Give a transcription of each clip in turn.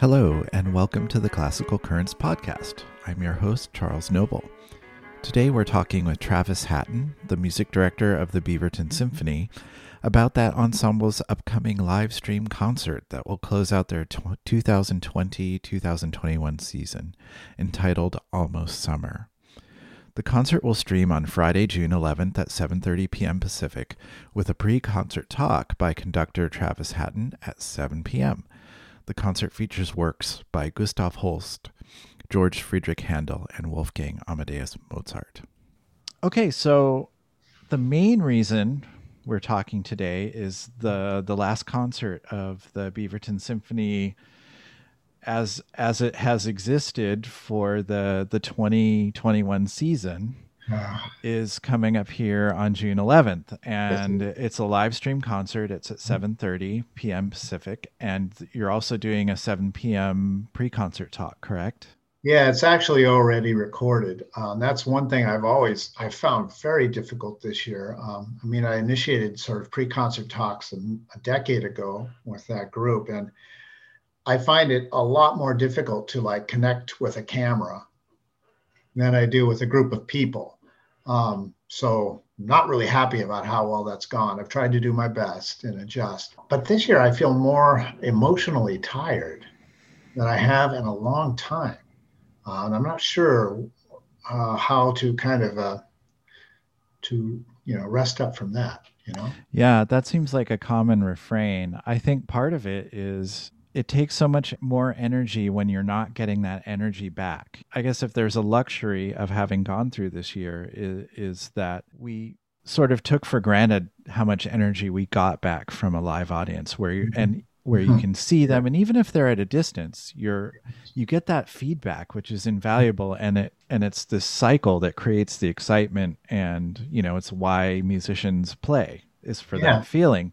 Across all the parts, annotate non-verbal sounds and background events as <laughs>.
Hello, and welcome to the Classical Currents podcast. I'm your host, Charles Noble. Today we're talking with Travis Hatton, the music director of the Beaverton Symphony, about that ensemble's upcoming live stream concert that will close out their 2020 2021 season, entitled Almost Summer. The concert will stream on Friday, June 11th at 7:30 p.m. Pacific, with a pre-concert talk by conductor Travis Hatton at 7 p.m. The concert features works by Gustav Holst, George Friedrich Handel, and Wolfgang Amadeus Mozart. Okay, so the main reason we're talking today is the the last concert of the Beaverton Symphony as as it has existed for the the 2021 season is coming up here on June 11th, and it's a live stream concert. It's at 7:30 p.m. Pacific, and you're also doing a 7 p.m. pre-concert talk, correct? Yeah, it's actually already recorded. Um, that's one thing I've always I found very difficult this year. Um, I mean, I initiated sort of pre-concert talks a, a decade ago with that group, and I find it a lot more difficult to like connect with a camera than I do with a group of people um, so not really happy about how well that's gone. I've tried to do my best and adjust. But this year I feel more emotionally tired than I have in a long time. Uh, and I'm not sure uh, how to kind of uh, to you know rest up from that. You know. Yeah, that seems like a common refrain. I think part of it is it takes so much more energy when you're not getting that energy back. I guess if there's a luxury of having gone through this year is, is that we sort of took for granted how much energy we got back from a live audience where you mm-hmm. and where you mm-hmm. can see them and even if they're at a distance you're you get that feedback which is invaluable and it and it's this cycle that creates the excitement and you know it's why musicians play is for yeah. that feeling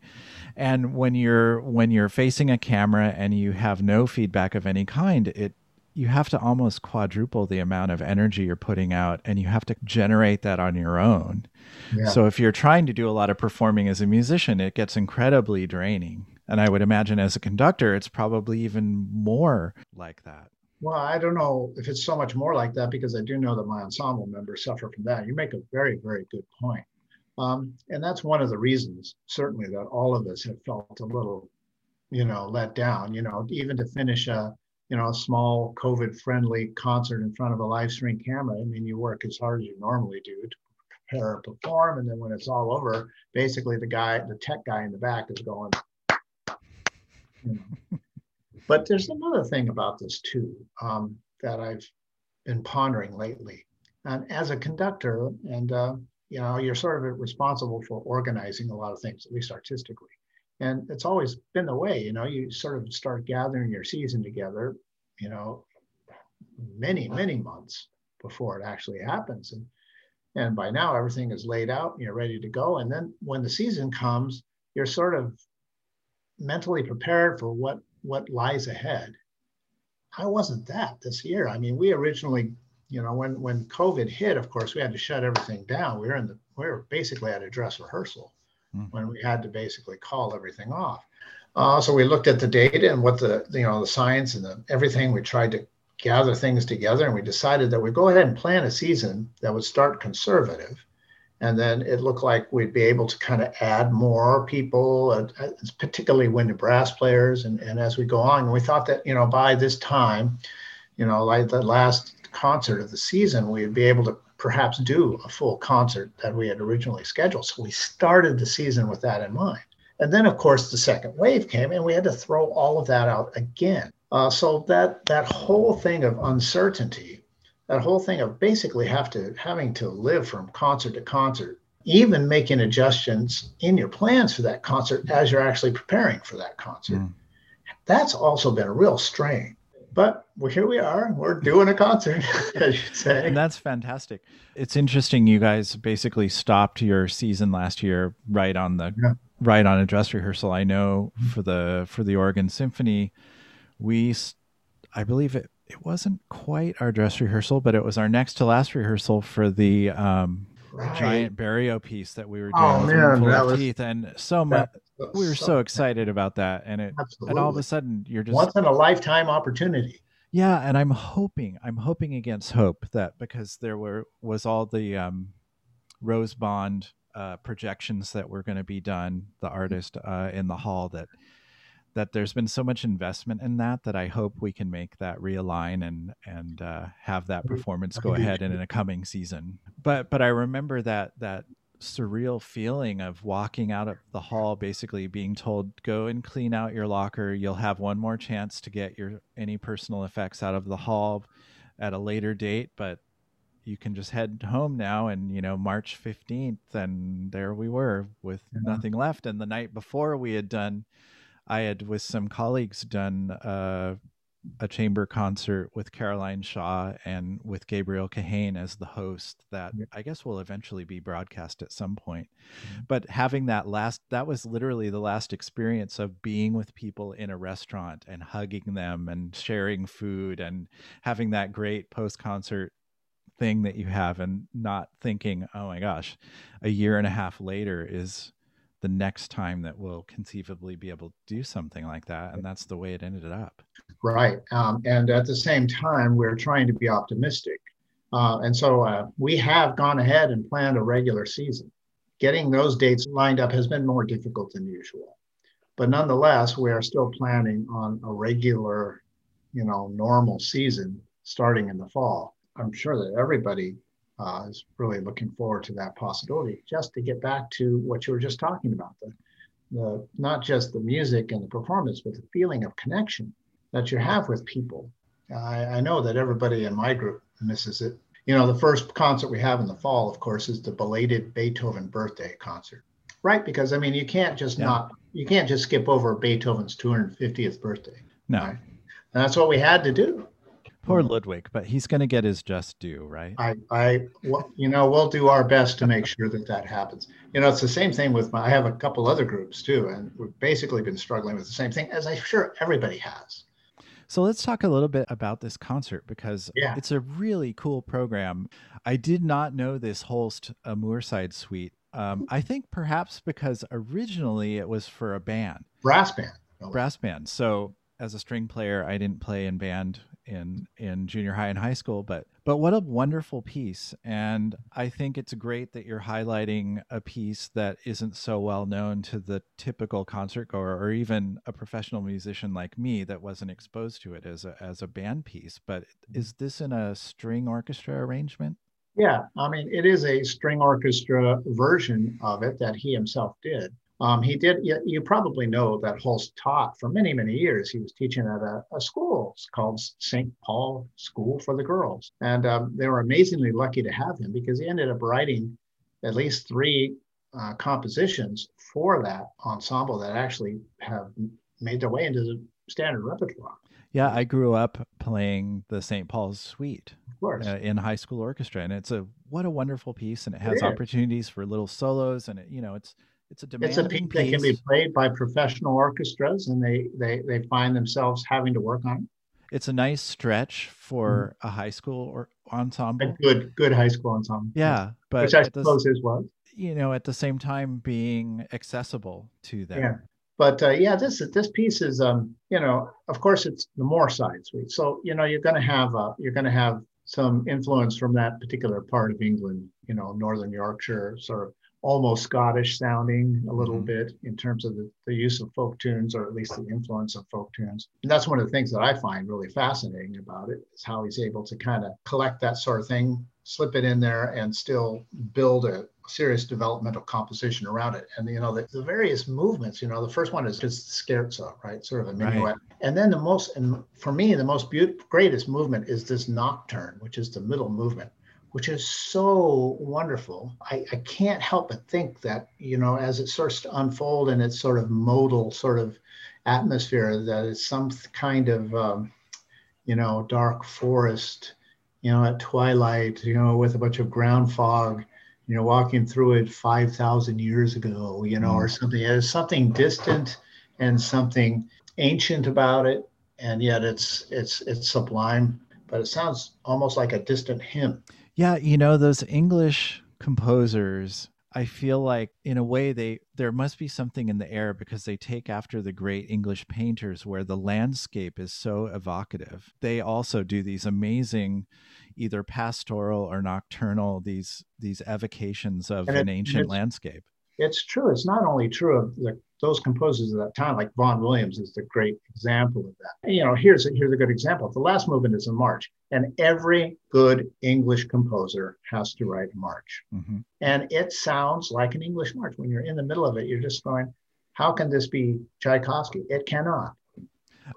and when you're when you're facing a camera and you have no feedback of any kind it you have to almost quadruple the amount of energy you're putting out and you have to generate that on your own yeah. so if you're trying to do a lot of performing as a musician it gets incredibly draining and i would imagine as a conductor it's probably even more like that well, I don't know if it's so much more like that because I do know that my ensemble members suffer from that. You make a very, very good point. Um, and that's one of the reasons, certainly, that all of us have felt a little, you know, let down. You know, even to finish a, you know, a small COVID-friendly concert in front of a live stream camera. I mean, you work as hard as you normally do to prepare and perform, and then when it's all over, basically the guy, the tech guy in the back, is going. You know. <laughs> but there's another thing about this too um, that I've been pondering lately. And as a conductor, and uh, you know, you're sort of responsible for organizing a lot of things, at least artistically. And it's always been the way, you know, you sort of start gathering your season together, you know, many, many months before it actually happens. And and by now everything is laid out and you're ready to go. And then when the season comes, you're sort of mentally prepared for what what lies ahead. I wasn't that this year. I mean, we originally you know, when when COVID hit, of course, we had to shut everything down. We were in the we were basically at a dress rehearsal mm. when we had to basically call everything off. Uh, so we looked at the data and what the you know the science and the everything. We tried to gather things together, and we decided that we'd go ahead and plan a season that would start conservative, and then it looked like we'd be able to kind of add more people, uh, particularly wind brass players, and, and as we go on, and we thought that you know by this time, you know, like the last concert of the season, we'd be able to perhaps do a full concert that we had originally scheduled. So we started the season with that in mind. And then, of course, the second wave came, and we had to throw all of that out again. Uh, so that that whole thing of uncertainty, that whole thing of basically have to having to live from concert to concert, even making adjustments in your plans for that concert as you're actually preparing for that concert, mm. that's also been a real strain but well, here we are. We're doing a concert, <laughs> as you <laughs> say. And that's fantastic. It's interesting. You guys basically stopped your season last year right on the yeah. right on a dress rehearsal. I know for the for the Oregon Symphony, we, I believe it it wasn't quite our dress rehearsal, but it was our next to last rehearsal for the um, right. giant Berlioz piece that we were doing oh, man, full was, teeth, and so much we were so, so excited about that, and it Absolutely. and all of a sudden you're just once in a lifetime opportunity. Yeah, and I'm hoping, I'm hoping against hope that because there were was all the um, Rose Bond uh, projections that were going to be done, the artist uh, in the hall that that there's been so much investment in that that I hope we can make that realign and and uh, have that performance go ahead in a coming season. But but I remember that that surreal feeling of walking out of the hall basically being told go and clean out your locker you'll have one more chance to get your any personal effects out of the hall at a later date but you can just head home now and you know march 15th and there we were with yeah. nothing left and the night before we had done i had with some colleagues done uh, a chamber concert with Caroline Shaw and with Gabriel Kahane as the host that yeah. I guess will eventually be broadcast at some point. Mm-hmm. But having that last that was literally the last experience of being with people in a restaurant and hugging them and sharing food and having that great post concert thing that you have and not thinking, "Oh my gosh, a year and a half later is the next time that we'll conceivably be able to do something like that. And that's the way it ended up. Right. Um, and at the same time, we're trying to be optimistic. Uh, and so uh, we have gone ahead and planned a regular season. Getting those dates lined up has been more difficult than usual. But nonetheless, we are still planning on a regular, you know, normal season starting in the fall. I'm sure that everybody uh, is really looking forward to that possibility. Just to get back to what you were just talking about the, the not just the music and the performance, but the feeling of connection that you have with people. I, I know that everybody in my group misses it. You know, the first concert we have in the fall, of course, is the belated Beethoven birthday concert, right? Because I mean, you can't just yeah. not, you can't just skip over Beethoven's 250th birthday. No. Right? And that's what we had to do. Poor Ludwig, but he's going to get his just due, right? I, I, you know, we'll do our best to make sure that that happens. You know, it's the same thing with my. I have a couple other groups too, and we've basically been struggling with the same thing, as I'm sure everybody has. So let's talk a little bit about this concert because yeah. it's a really cool program. I did not know this Holst a Moorside suite. Um, I think perhaps because originally it was for a band, brass band, brass band. So as a string player, I didn't play in band in in junior high and high school but but what a wonderful piece. And i think it's great that you're highlighting a piece that isn't so well known to the typical concert goer or even a professional musician like me that wasn't exposed to it as a as a band piece. But is this in a string orchestra arrangement? Yeah i mean it is a string orchestra version of it that he himself did um, he did, you, you, probably know that Holst taught for many, many years. He was teaching at a, a school called St. Paul School for the Girls. And um, they were amazingly lucky to have him because he ended up writing at least three uh, compositions for that ensemble that actually have made their way into the standard repertoire. Yeah, I grew up playing the St. Paul's Suite uh, in high school orchestra, and it's a what a wonderful piece, and it has it opportunities for little solos, and it, you know it's it's a demanding it's a piece, that can be played by professional orchestras, and they they they find themselves having to work on it. It's a nice stretch for mm-hmm. a high school or ensemble. A good good high school ensemble. Yeah, but which I suppose is was. You know, at the same time being accessible to them. Yeah. But uh, yeah, this this piece is, um, you know, of course, it's the Moorside suite. So you know, you're going to have uh, you're going to have some influence from that particular part of England. You know, Northern Yorkshire, sort of almost Scottish sounding a little mm-hmm. bit in terms of the, the use of folk tunes or at least the influence of folk tunes. And that's one of the things that I find really fascinating about it is how he's able to kind of collect that sort of thing, slip it in there and still build a serious developmental composition around it. And you know, the, the various movements, you know, the first one is just scherzo, right? Sort of a minuet. Right. And then the most, and for me, the most beautiful, greatest movement is this nocturne, which is the middle movement which is so wonderful. I, I can't help but think that, you know, as it starts to unfold in its sort of modal sort of atmosphere, that it's some kind of, um, you know, dark forest, you know, at twilight, you know, with a bunch of ground fog, you know, walking through it 5,000 years ago, you know, mm. or something. There's something distant and something ancient about it. And yet it's, it's, it's sublime, but it sounds almost like a distant hymn. Yeah, you know, those English composers, I feel like in a way they there must be something in the air because they take after the great English painters where the landscape is so evocative. They also do these amazing either pastoral or nocturnal these these evocations of it, an ancient landscape. It's true. It's not only true of the those composers of that time, like Vaughan Williams, is the great example of that. You know, here's a, here's a good example. The last movement is a march, and every good English composer has to write a march, mm-hmm. and it sounds like an English march. When you're in the middle of it, you're just going, "How can this be Tchaikovsky?" It cannot.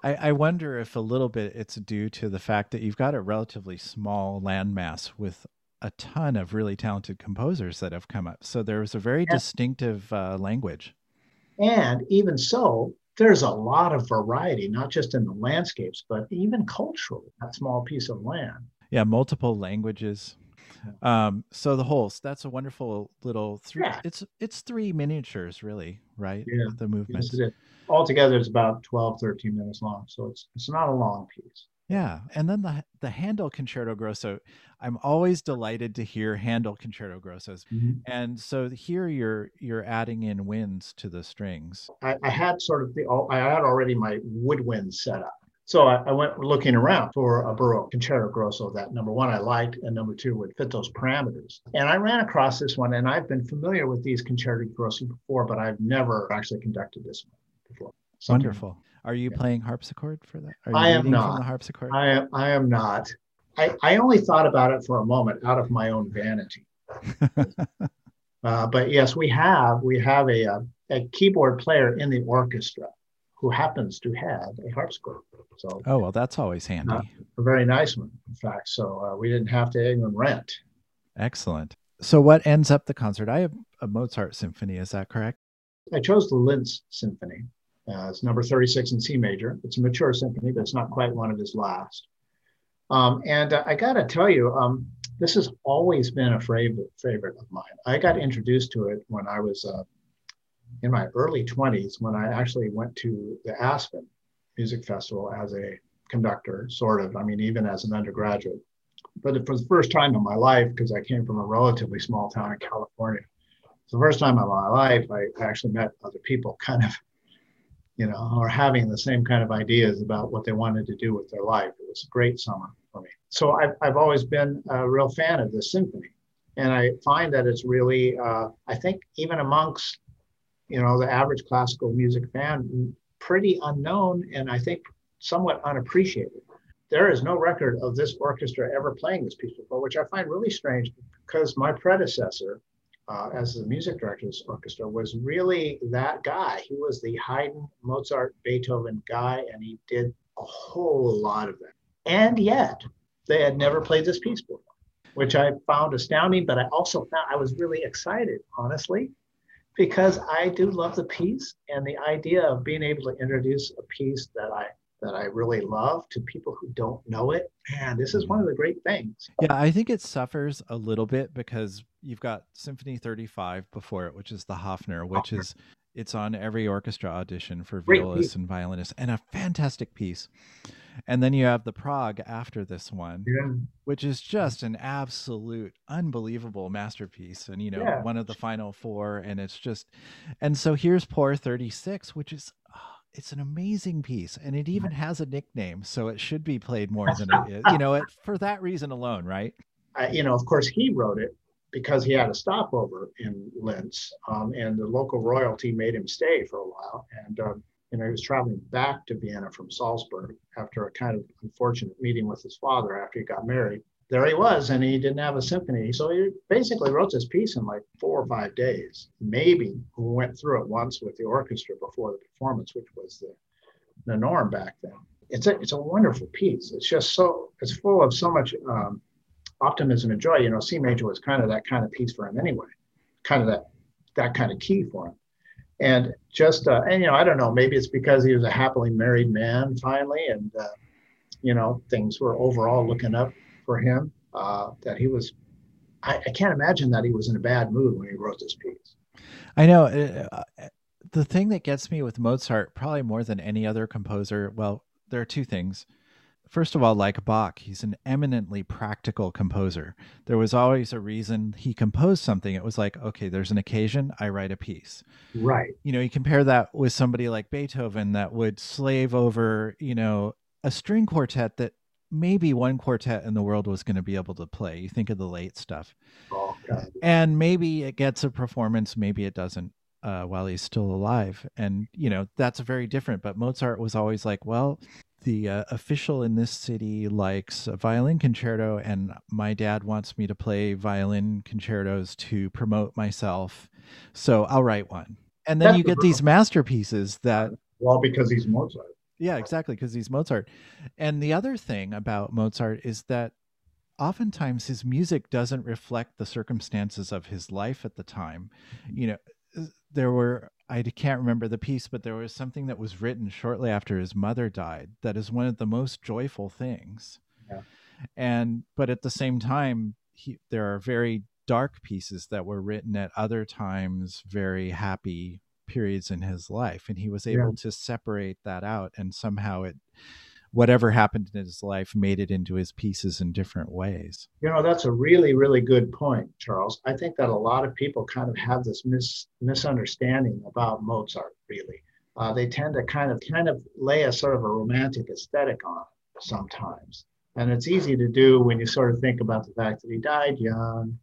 I, I wonder if a little bit it's due to the fact that you've got a relatively small landmass with a ton of really talented composers that have come up. So there's a very distinctive uh, language. And even so, there's a lot of variety, not just in the landscapes, but even culturally, that small piece of land. Yeah, multiple languages. Um, so the whole that's a wonderful little three. Yeah. It's it's three miniatures, really, right? Yeah, the movement. Yes, Altogether, it's about 12, 13 minutes long, so it's it's not a long piece. Yeah, and then the the Handel Concerto Grosso. I'm always delighted to hear Handel Concerto Grossos, mm-hmm. and so here you're you're adding in winds to the strings. I, I had sort of the I had already my woodwind set up, so I, I, went looking around for a Baroque Concerto Grosso that number one I liked, and number two would fit those parameters. And I ran across this one, and I've been familiar with these Concerto Grossi before, but I've never actually conducted this one before. Something Wonderful. Are you playing harpsichord for that? I am not. the harpsichord? I am. I am not. I, I only thought about it for a moment out of my own vanity. <laughs> uh, but yes, we have we have a, a, uh, a keyboard player in the orchestra who happens to have a harpsichord. So oh well, that's always handy. Uh, a very nice one, in fact. So uh, we didn't have to even rent. Excellent. So what ends up the concert? I have a Mozart symphony. Is that correct? I chose the Linz Symphony. Uh, it's number 36 in C major. It's a mature symphony, but it's not quite one of his last. Um, and uh, I got to tell you, um, this has always been a favorite, favorite of mine. I got introduced to it when I was uh, in my early 20s, when I actually went to the Aspen Music Festival as a conductor, sort of. I mean, even as an undergraduate. But for the first time in my life, because I came from a relatively small town in California, it's the first time in my life I actually met other people <laughs> kind of you know, or having the same kind of ideas about what they wanted to do with their life. It was a great summer for me. So I've, I've always been a real fan of the symphony. And I find that it's really, uh, I think, even amongst, you know, the average classical music fan, pretty unknown and I think somewhat unappreciated. There is no record of this orchestra ever playing this piece before, which I find really strange because my predecessor, uh, as the music director of this orchestra was really that guy. He was the Haydn, Mozart, Beethoven guy, and he did a whole lot of that. And yet, they had never played this piece before, which I found astounding. But I also found I was really excited, honestly, because I do love the piece and the idea of being able to introduce a piece that I that I really love to people who don't know it. Man, this is one of mm. the great things. Yeah, I think it suffers a little bit because you've got Symphony 35 before it, which is the Haffner, oh, which Haffner. is it's on every orchestra audition for violists and violinists, and a fantastic piece. And then you have the Prague after this one, yeah. which is just an absolute unbelievable masterpiece, and you know yeah. one of the final four, and it's just, and so here's Poor 36, which is. Oh, it's an amazing piece and it even has a nickname so it should be played more than it is you <laughs> know it, for that reason alone right you know of course he wrote it because he had a stopover in Linz, um, and the local royalty made him stay for a while. And um, you know, he was traveling back to Vienna from Salzburg after a kind of unfortunate meeting with his father after he got married. There he was, and he didn't have a symphony. So he basically wrote this piece in like four or five days. Maybe we went through it once with the orchestra before the performance, which was the, the norm back then. It's a, it's a wonderful piece. It's just so, it's full of so much um, optimism and joy. You know, C major was kind of that kind of piece for him anyway, kind of that that kind of key for him. And just uh, and you know, I don't know, maybe it's because he was a happily married man finally, and uh, you know, things were overall looking up for him. Uh, that he was, I, I can't imagine that he was in a bad mood when he wrote this piece. I know. Uh, the thing that gets me with Mozart, probably more than any other composer, well, there are two things first of all, like Bach, he's an eminently practical composer. There was always a reason he composed something. It was like, okay, there's an occasion, I write a piece. Right. You know, you compare that with somebody like Beethoven that would slave over, you know, a string quartet that maybe one quartet in the world was going to be able to play. You think of the late stuff. Oh, And maybe it gets a performance, maybe it doesn't uh, while he's still alive. And, you know, that's very different. But Mozart was always like, well, the uh, official in this city likes a violin concerto, and my dad wants me to play violin concertos to promote myself. So I'll write one. And then That's you the get these masterpieces that Well, because he's Mozart. Yeah, exactly, because he's Mozart. And the other thing about Mozart is that oftentimes his music doesn't reflect the circumstances of his life at the time. You know, uh, there were, I can't remember the piece, but there was something that was written shortly after his mother died that is one of the most joyful things. Yeah. And, but at the same time, he, there are very dark pieces that were written at other times, very happy periods in his life and he was Yeah. able to separate that out and somehow it whatever happened in his life made it into his pieces in different ways You know, that's a really, really good point, Charles. I think that a lot of people kind of have this mis- misunderstanding about Mozart, really. Uh, they tend to kind of kind of lay a sort of a romantic aesthetic on it sometimes. And it's easy to do when you sort of think about the fact that he died young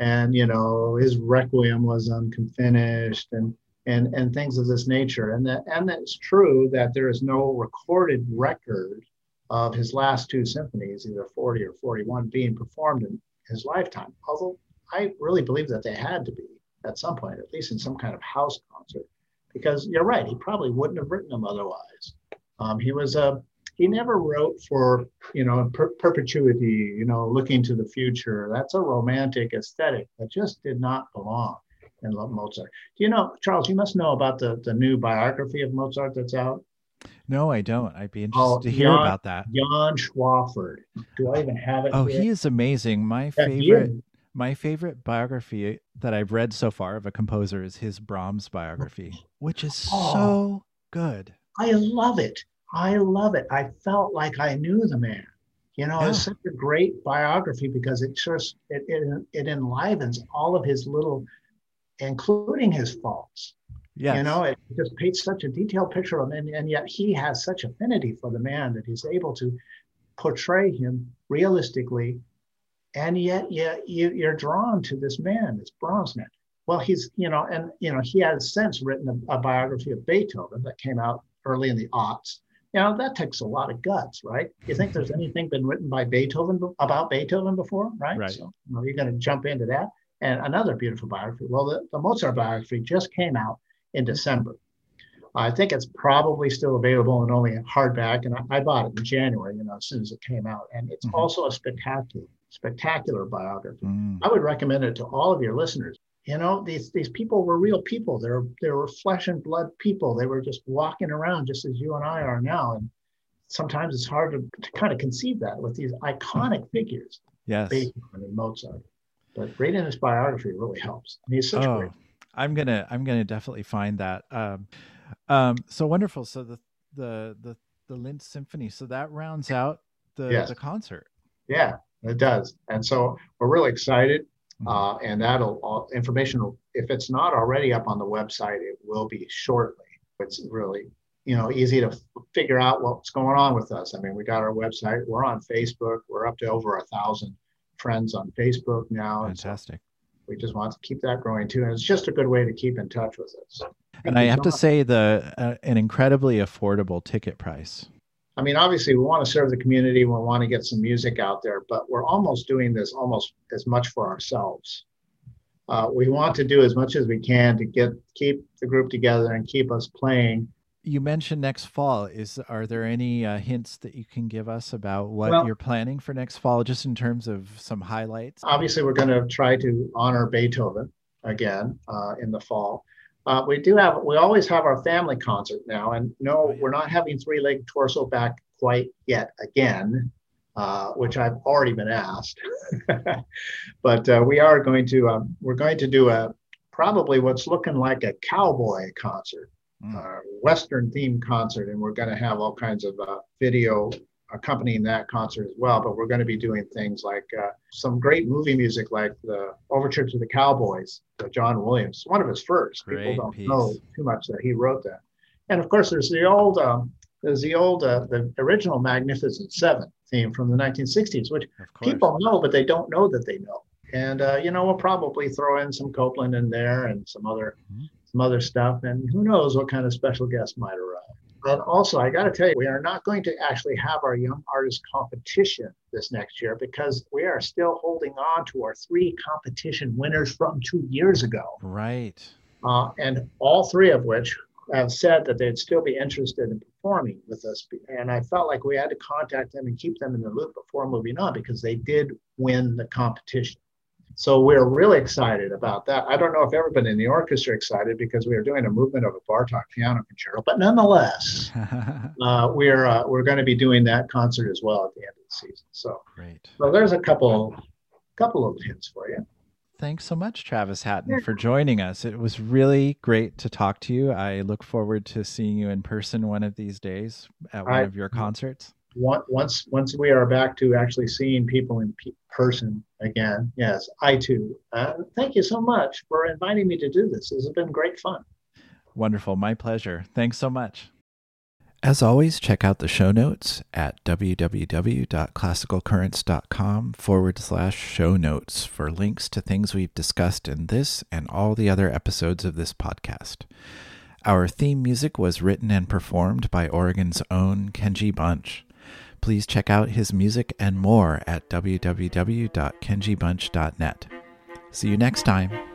and you know his requiem was unfinished and and and things of this nature. And that and that's true that there is no recorded record of his last two symphonies, either 40 or 41, being performed in his lifetime. Although I really believe that they had to be at some point, at least in some kind of house concert, because you're right, he probably wouldn't have written them otherwise. Um, he was a he never wrote for you know per- perpetuity, you know, looking to the future. That's a romantic aesthetic that just did not belong in love Mozart. Do you know, Charles? You must know about the the new biography of Mozart that's out. no i don't i'd be oh, interested Oh, to hear Jan- about that Jan Swafford. Do I even have it? oh here? he is amazing my Yeah, favorite my favorite biography that i've read so far of a composer is his brahms biography which is Oh. so good I love it. I love it. I felt like I knew the man. You know, it's such a great biography because it just it, it it enlivens all of his little, including his faults. yes You know, it just paints such a detailed picture of him, and, and yet he has such affinity for the man that he's able to portray him realistically, and yet, yet you, you're drawn to this man, this Brahms man. Well, he's you know, and you know, he has since written a, a biography of Beethoven that came out early in the aughts. You know, that takes a lot of guts, right? You think there's anything been written by Beethoven about Beethoven before, right? Right. So you know, you're going to jump into that. And another beautiful biography. Well, the, the Mozart biography just came out in December. I think it's probably still available and only in hardback. And I, I bought it in January, you know, as soon as it came out. And it's Mhm. also a spectacular, spectacular biography. Mm. I would recommend it to all of your listeners. You know, these these people were real people. They were they were flesh and blood people. They were just walking around just as you and I are now. And sometimes it's hard to, to kind of conceive that with these iconic figures, yes Beethoven and Mozart. But reading this biography really helps. And he's such a oh great i'm gonna i'm gonna definitely find that um um so wonderful so the the the the Linz symphony so that rounds out the Yes. the concert Yeah, it does. And so we're really excited. Mhm. Uh, and that'll all information, if it's not already up on the website, it will be shortly. It's really, you know, easy to f- figure out what's going on with us. I mean, we got our website. We're on Facebook. We're up to over a thousand friends on Facebook now. So fantastic we just want to keep that growing too. And it's just a good way to keep in touch with us. and i have so to much. say the uh, an incredibly affordable ticket price I mean, obviously, we want to serve the community. We want to get some music out there, but we're almost doing this almost as much for ourselves. Uh, we want to do as much as we can to get keep the group together and keep us playing. You mentioned next fall is are there any uh, hints that you can give us about what Well- you're planning for next fall just in terms of some highlights Obviously, we're going to try to honor Beethoven again uh, in the fall. Uh, we do have we always have our family concert now, and no, Oh, yeah. we're not having three leg torso back quite yet again, uh, which I've already been asked. <laughs> but uh, we are going to um, we're going to do a probably what's looking like a cowboy concert. Uh, western themed concert, and we're going to have all kinds of uh, video accompanying that concert as well. But we're going to be doing things like uh, some great movie music, like the Overture to the Cowboys, John Williams, one of his first. Great People don't piece. know too much that he wrote that. And of course, there's the old, um, there's the old, uh, the original Magnificent Seven theme from the 1960s, which people know, but they don't know that they know. And uh, you know, we'll probably throw in some Copland in there and some other Mhm. Some other stuff, and who knows what kind of special guests might arrive. And also, I got to tell you, we are not going to actually have our young artist competition this next year because we are still holding on to our three competition winners from two years ago, Right. uh, and all three of which have said that they'd still be interested in performing with us. And I felt like we had to contact them and keep them in the loop before moving on because they did win the competition. So we're really excited about that. I don't know if everybody in the orchestra is excited because we are doing a movement of a Bartok piano concerto, but nonetheless, <laughs> uh, we're uh, we're going to be doing that concert as well at the end of the season. So, Great. so there's a couple couple of hints for you. Thanks so much, Travis Hatton, for joining us. It was really great to talk to you. I look forward to seeing you in person one of these days at one I- of your concerts. Once once once we are back to actually seeing people in pe- person again, yes, I too. Uh, thank you so much for inviting me to do this. This has been great fun. Wonderful. My pleasure. Thanks so much. As always, check out the show notes at www.classicalcurrents.com forward slash show notes for links to things we've discussed in this and all the other episodes of this podcast. Our theme music was written and performed by Oregon's own Kenji Bunch. Please check out his music and more at www.kenjibunch.net. See you next time.